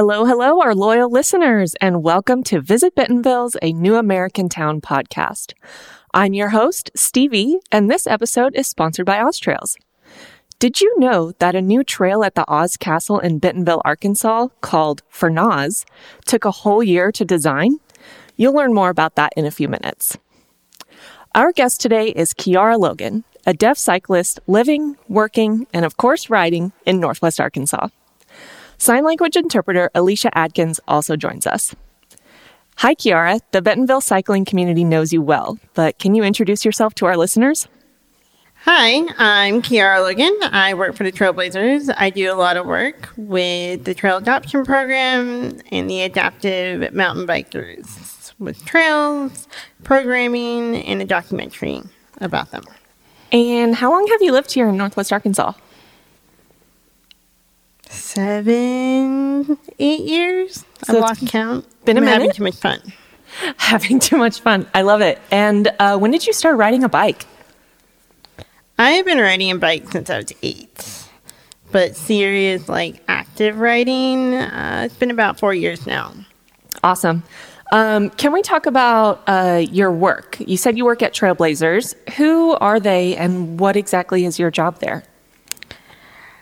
Hello, hello, our loyal listeners, and welcome to Visit Bentonville's A New American Town podcast. I'm your host, Stevie, and this episode is sponsored by OZ Trails. Did you know that a new trail at the Oz Castle in Bentonville, Arkansas, called For Noz, took a whole year to design? You'll learn more about that in a few minutes. Our guest today is Ciara Logan, a deaf cyclist living, working, and of course riding in Northwest Arkansas. Sign language interpreter Alicia Adkins also joins us. Hi, Ciara. The Bentonville cycling community knows you well, but can you introduce yourself to our listeners? Hi, I'm Ciara Logan. I work for the Trailblazers. I do a lot of work with the Trail Adoption Program and the Adaptive Mountain Bikers with trails, programming, and a documentary about them. And how long have you lived here in Northwest Arkansas? Seven, eight years. So I lost count. been a I'm having too much fun. Having too much fun. I love it. And uh, when did you start riding a bike? I've been riding a bike since I was eight, but serious, like active riding, uh, it's been about four years now. Awesome. Um, can we talk about uh, your work? You said you work at Trailblazers. Who are they, and what exactly is your job there?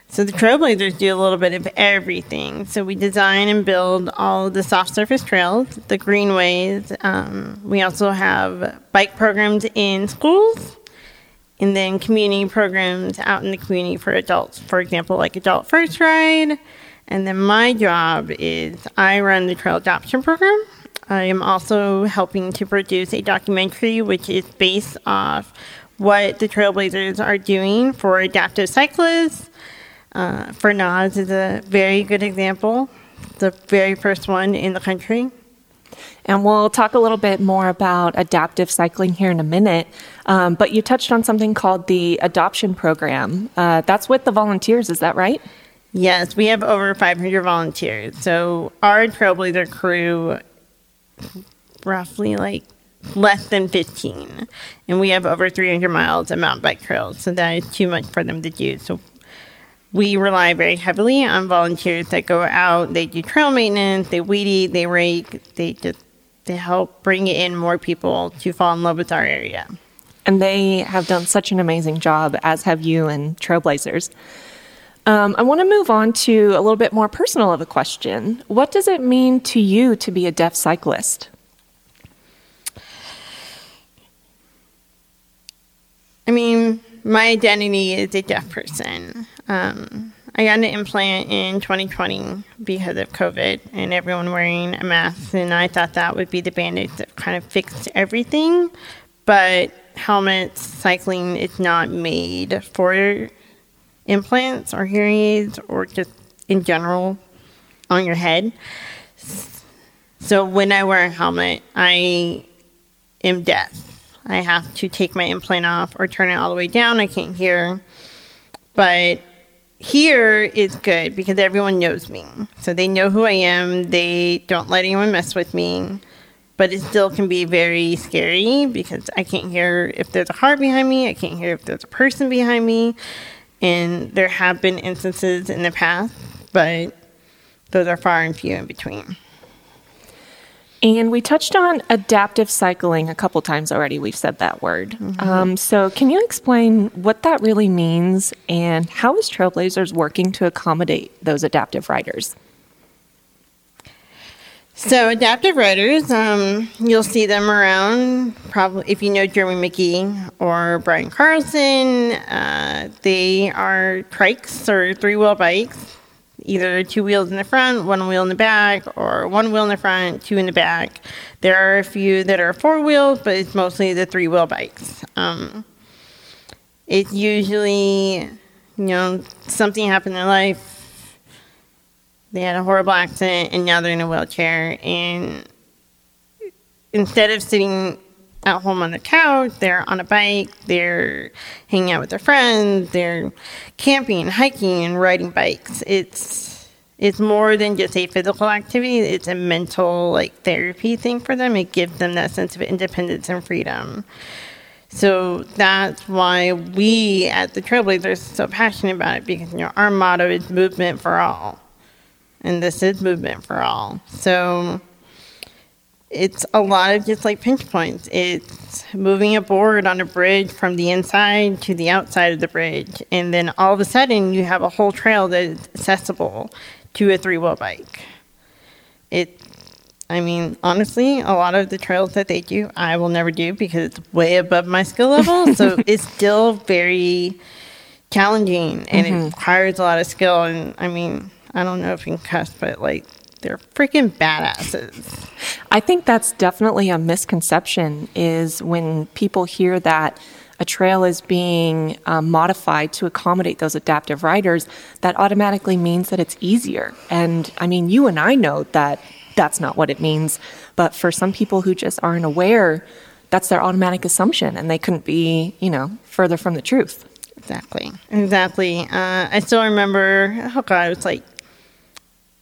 So the Trailblazers do a little bit of everything. So we design and build all the soft surface trails, the greenways. Um, we also have bike programs in schools, and then community programs out in the community for adults. For example, like Adult First Ride. And then my job is I run the Trail Adoption Program. I am also helping to produce a documentary which is based off what the Trailblazers are doing for adaptive cyclists. Uh, for Nas is a very good example, the very first one in the country. And we'll talk a little bit more about adaptive cycling here in a minute. Um, but you touched on something called the adoption program. Uh, that's with the volunteers, is that right? Yes, we have over 500 volunteers. So our Trailblazer crew, roughly like less than 15, and we have over 300 miles of mountain bike trails. So that is too much for them to do. So we rely very heavily on volunteers that go out. They do trail maintenance, they weed eat, they rake, they just they help bring in more people to fall in love with our area. And they have done such an amazing job, as have you and Trailblazers. Um, I want to move on to a little bit more personal of a question. What does it mean to you to be a deaf cyclist? I mean, my identity is a deaf person. Um, I got an implant in 2020 because of COVID and everyone wearing a mask, and I thought that would be the bandage that kind of fixed everything. But helmets, cycling is not made for implants or hearing aids or just in general on your head. So when I wear a helmet, I am deaf. I have to take my implant off or turn it all the way down. I can't hear. But here is good because everyone knows me. So they know who I am. They don't let anyone mess with me. But it still can be very scary because I can't hear if there's a heart behind me. I can't hear if there's a person behind me. And there have been instances in the past, but those are far and few in between. And we touched on adaptive cycling a couple times already. We've said that word. Um, so, can you explain what that really means and how is Trailblazers working to accommodate those adaptive riders? So adaptive riders, um, you'll see them around. Probably if you know Jeremy McGee or Brian Carlson, uh, they are trikes or three wheel bikes, either two wheels in the front, one wheel in the back, or one wheel in the front, two in the back. There are a few that are four wheels, but it's mostly the three wheel bikes. Um, it's usually, you know, something happened in life they had a horrible accident and now they're in a wheelchair and instead of sitting at home on the couch they're on a bike they're hanging out with their friends they're camping hiking and riding bikes. It's it's more than just a physical activity it's a mental like therapy thing for them. It gives them that sense of independence and freedom. So that's why we at the Trailblazers are so passionate about it because you know our motto is movement for all. And this is movement for all. So it's a lot of just like pinch points. It's moving a board on a bridge from the inside to the outside of the bridge, and then all of a sudden you have a whole trail that is accessible to a three wheel bike. It, I mean, honestly, a lot of the trails that they do, I will never do because it's way above my skill level. so it's still very challenging and mm-hmm. it requires a lot of skill. And I mean, I don't know if you can cuss, but like they're freaking badasses. I think that's definitely a misconception is when people hear that a trail is being um, modified to accommodate those adaptive riders, that automatically means that it's easier. And I mean, you and I know that that's not what it means. But for some people who just aren't aware, that's their automatic assumption, and they couldn't be, you know, further from the truth. Exactly. Exactly. Uh, I still remember, oh God, it was like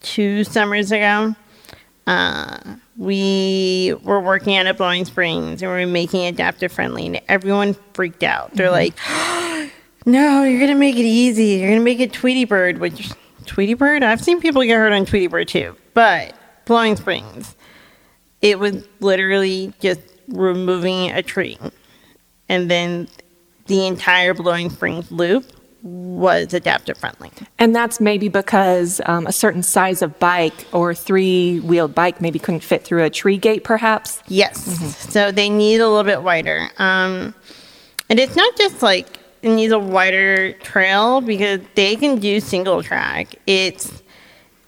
two summers ago. Uh, we were working at a Blowing Springs and we were making it adaptive friendly, and everyone freaked out. They're mm-hmm. like, "No, you're gonna make it easy. You're gonna make it Tweety Bird." Which Tweety Bird? I've seen people get hurt on Tweety Bird too, but Blowing Springs, it was literally just removing a tree, and then the entire Blowing Springs loop was adaptive friendly. And that's maybe because um, a certain size of bike or three wheeled bike maybe couldn't fit through a tree gate, perhaps? Yes. Mm-hmm. So they need a little bit wider. Um, and it's not just like it needs a wider trail because they can do single track. It's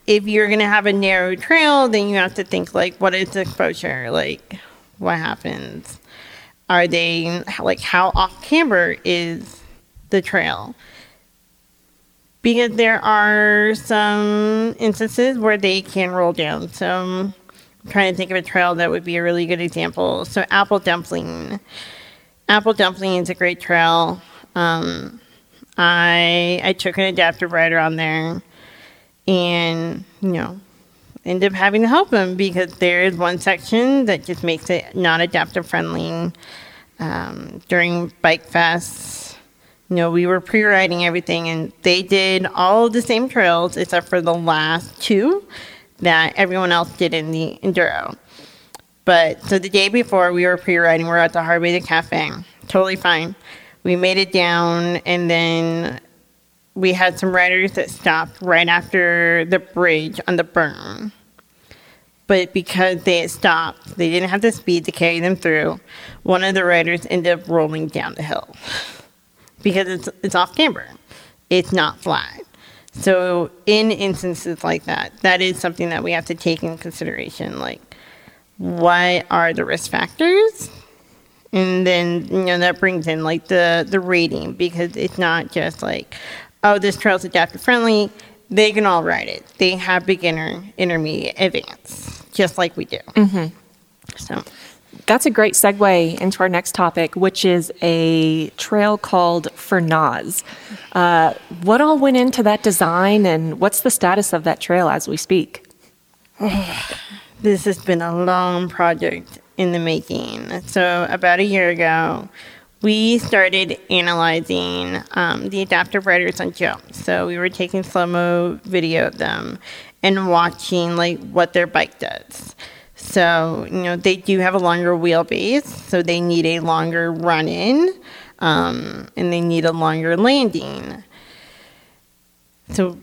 if you're going to have a narrow trail, then you have to think like, what is the exposure? Like, what happens? Are they like how off camber is the trail? Because there are some instances where they can roll down. So I'm trying to think of a trail that would be a really good example. So Apple Dumpling. Apple Dumpling is a great trail. Um, I I took an adaptive rider on there, and you know, end up having to help them because there is one section that just makes it not adaptive friendly. Um, during Bike Fest, you know, we were pre-riding everything, and they did all the same trails except for the last two that everyone else did in the enduro. But so the day before we were pre-riding, we are at the Harvey the Cafe, totally fine. We made it down, and then we had some riders that stopped right after the bridge on the berm. But because they had stopped, they didn't have the speed to carry them through. One of the riders ended up rolling down the hill because it's it's off camber. It's not flat. So in instances like that, that is something that we have to take in consideration. Like, what are the risk factors? And then you know that brings in like the the rating because it's not just like, oh, this trail's adaptive friendly. They can all ride it. They have beginner, intermediate, advanced, just like we do. Mm-hmm. So that's a great segue into our next topic, which is a trail called Fernaz. Uh, what all went into that design, and what's the status of that trail as we speak? this has been a long project in the making. So, about a year ago, we started analyzing um, the adaptive riders on jumps. So, we were taking slow mo video of them and watching like what their bike does. So, you know, they do have a longer wheelbase, so they need a longer run in um, and they need a longer landing. So,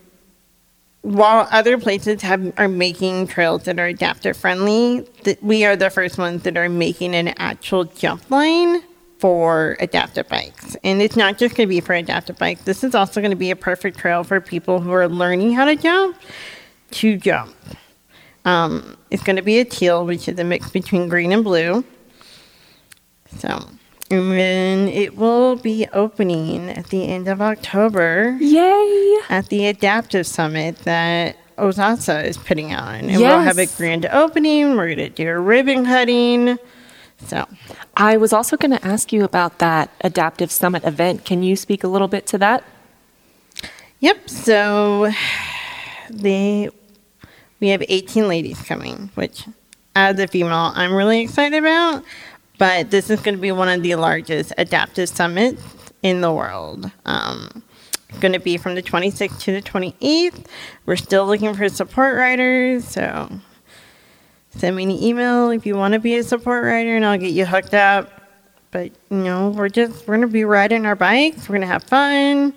while other places have are making trails that are adaptive friendly, th- we are the first ones that are making an actual jump line for adaptive bikes. And it's not just going to be for adaptive bikes. This is also going to be a perfect trail for people who are learning how to jump to jump. Um, it's going to be a teal, which is a mix between green and blue. So, and then it will be opening at the end of October. Yay! At the Adaptive Summit that Ozasa is putting on. And yes. we'll have a grand opening. We're going to do a ribbon cutting. So, I was also going to ask you about that Adaptive Summit event. Can you speak a little bit to that? Yep. So, the we have 18 ladies coming, which as a female, I'm really excited about. But this is going to be one of the largest adaptive summits in the world. Um, going to be from the 26th to the 28th. We're still looking for support riders, so send me an email if you want to be a support rider and I'll get you hooked up. But you know, we're just we're gonna be riding our bikes, we're gonna have fun.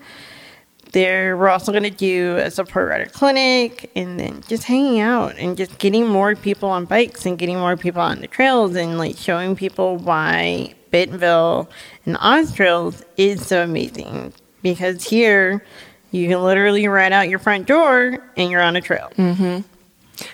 There we're also gonna do a support rider clinic and then just hanging out and just getting more people on bikes and getting more people on the trails and like showing people why Bentonville and OZ Trails is so amazing. Because here you can literally ride out your front door and you're on a trail. Mm-hmm.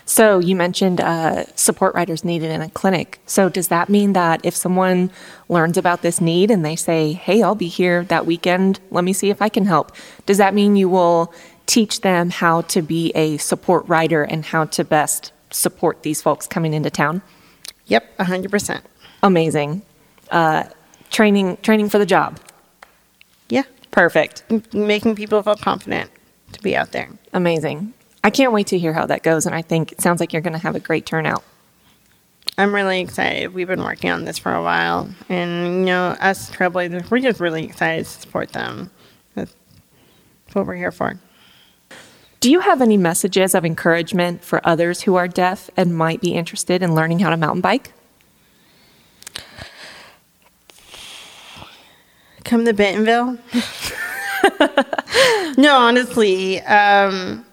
So you mentioned uh, support writers needed in a clinic. So does that mean that if someone learns about this need and they say, "Hey, I'll be here that weekend. Let me see if I can help," does that mean you will teach them how to be a support writer and how to best support these folks coming into town? Yep, 100%. Amazing. Uh, training, training for the job. Yeah. Perfect. making people feel confident to be out there. Amazing. I can't wait to hear how that goes, and I think it sounds like you're going to have a great turnout. I'm really excited. We've been working on this for a while, and you know, us Trailblazers, we're just really excited to support them. That's what we're here for. Do you have any messages of encouragement for others who are deaf and might be interested in learning how to mountain bike? Come to Bentonville. no, honestly, um,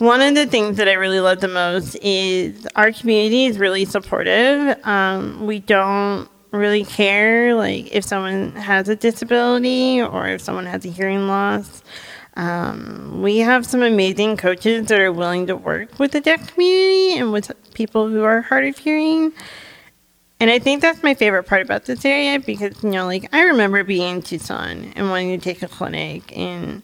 one of the things that I really love the most is our community is really supportive. Um, we don't really care like if someone has a disability or if someone has a hearing loss. Um, we have some amazing coaches that are willing to work with the deaf community and with people who are hard of hearing. And I think that's my favorite part about this area because, you know, like I remember being in Tucson and wanting to take a clinic and,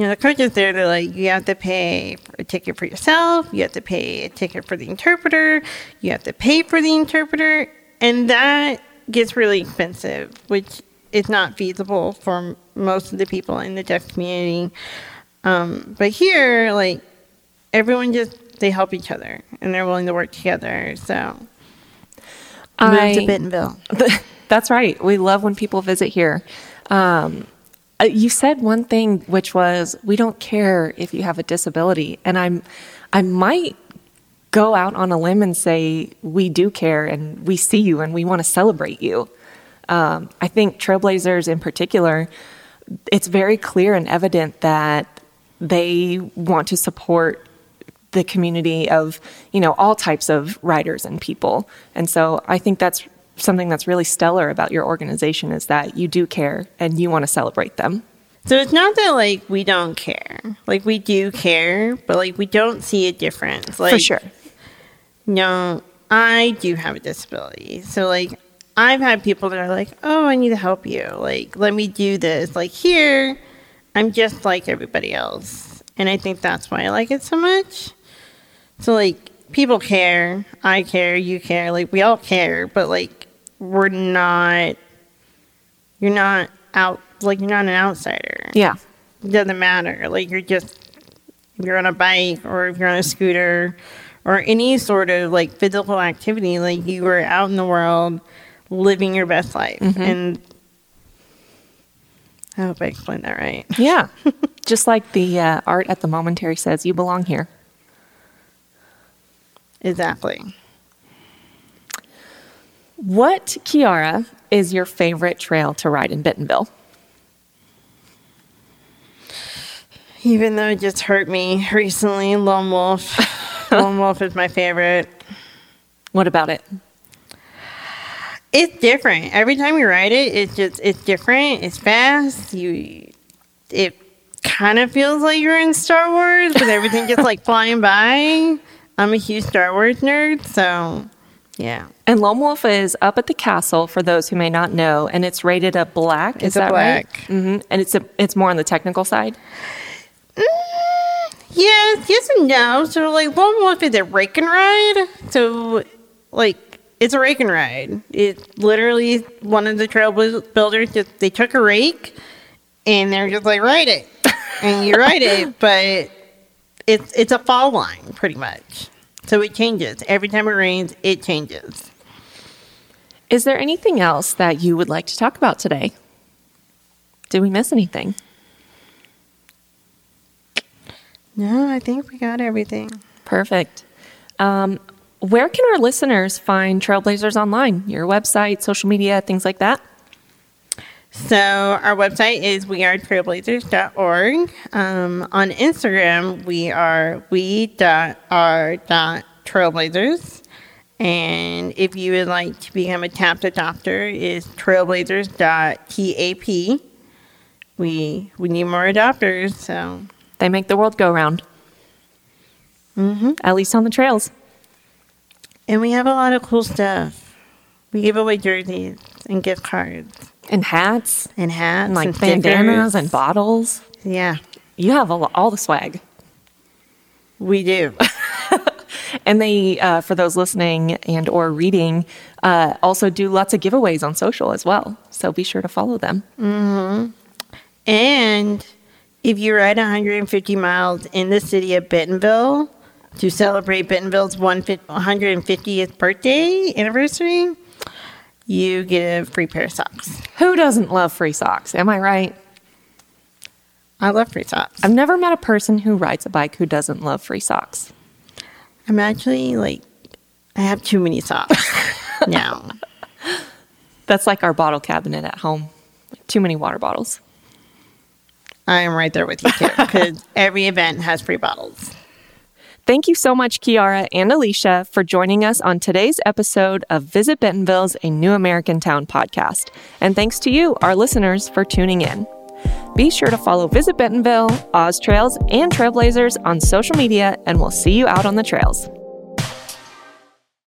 you know, the coaches there, they're like, you have to pay for a ticket for yourself, you have to pay a ticket for the interpreter, you have to pay for the interpreter. And that gets really expensive, which is not feasible for most of the people in the deaf community. Um, but here, like, everyone just, they help each other and they're willing to work together. So, I Move to Bentonville. That's right. We love when people visit here. Um, you said one thing, which was we don't care if you have a disability, and I'm, I might go out on a limb and say we do care and we see you and we want to celebrate you. Um, I think Trailblazers in particular, it's very clear and evident that they want to support the community of you know all types of riders and people and so i think that's something that's really stellar about your organization is that you do care and you want to celebrate them So it's not that like we don't care. Like we do care, but like we don't see a difference. Like for sure No, I do have a disability. So like I've had people that are like, "Oh, I need to help you. Like let me do this." Like here, I'm just like everybody else. And I think that's why I like it so much. So like people care, I care, you care, like we all care, but like we're not you're not out like you're not an outsider yeah it doesn't matter. Like you're just if you're on a bike or if you're on a scooter or any sort of like physical activity, like you are out in the world living your best life. And I hope I explained that right. yeah just like the uh, art at the momentary says you belong here Exactly. What ciara is your favorite trail to ride in bentonville Even though it just hurt me recently, Lone Wolf. Lone Wolf is my favorite. what about it It's different. Every time you ride it, it's just it's different. It's fast. You it kind of feels like you're in Star Wars with everything just like flying by. I'm a huge Star Wars nerd, so yeah. and lone wolf is up at the castle for those who may not know and it's rated a black is It's a that black. right hmm and it's a it's more on the technical side Yes, yes and no. So like Lone Wolf is a rake and ride. So like it's a rake and ride. It's literally one of the trail builders just they took a rake and they're just like ride it. And you ride it, but it's it's a fall line pretty much. So it changes. Every time it rains, it changes. Is there anything else that you would like to talk about today? Did we miss anything? No, I think we got everything. Perfect. Um, where can our listeners find Trailblazers online? Your website, social media, things like that? So our website is wearetrailblazers.org. Um, on Instagram, we are we.r.trailblazers. And if you would like to become a TAPT adopter, is trailblazers.tap. We we need more adopters, so They make the world go round. Mm-hmm. At least on the trails. and we have a lot of cool stuff. We give away jerseys and gift cards And hats, and hats and like stickers. bandanas and bottles. yeah, You have a lo- all the swag. we do. And they, uh, for those listening and or reading, uh, also do lots of giveaways on social as well. So be sure to follow them. And if you ride 150 miles in the city of Bentonville to celebrate Bentonville's 150th birthday anniversary, you get a free pair of socks. Who doesn't love free socks? Am I right? I love free socks. I've never met a person who rides a bike who doesn't love free socks. I'm actually like, I have too many socks now. That's like our bottle cabinet at home. Like too many water bottles. I am right there with you too, because every event has free bottles. Thank you so much, Ciara and Alicia, for joining us on today's episode of Visit Bentonville's A New American Town podcast. And thanks to you, our listeners, for tuning in. Be sure to follow Visit Bentonville, Oz Trails, and Trailblazers on social media, and we'll see you out on the trails.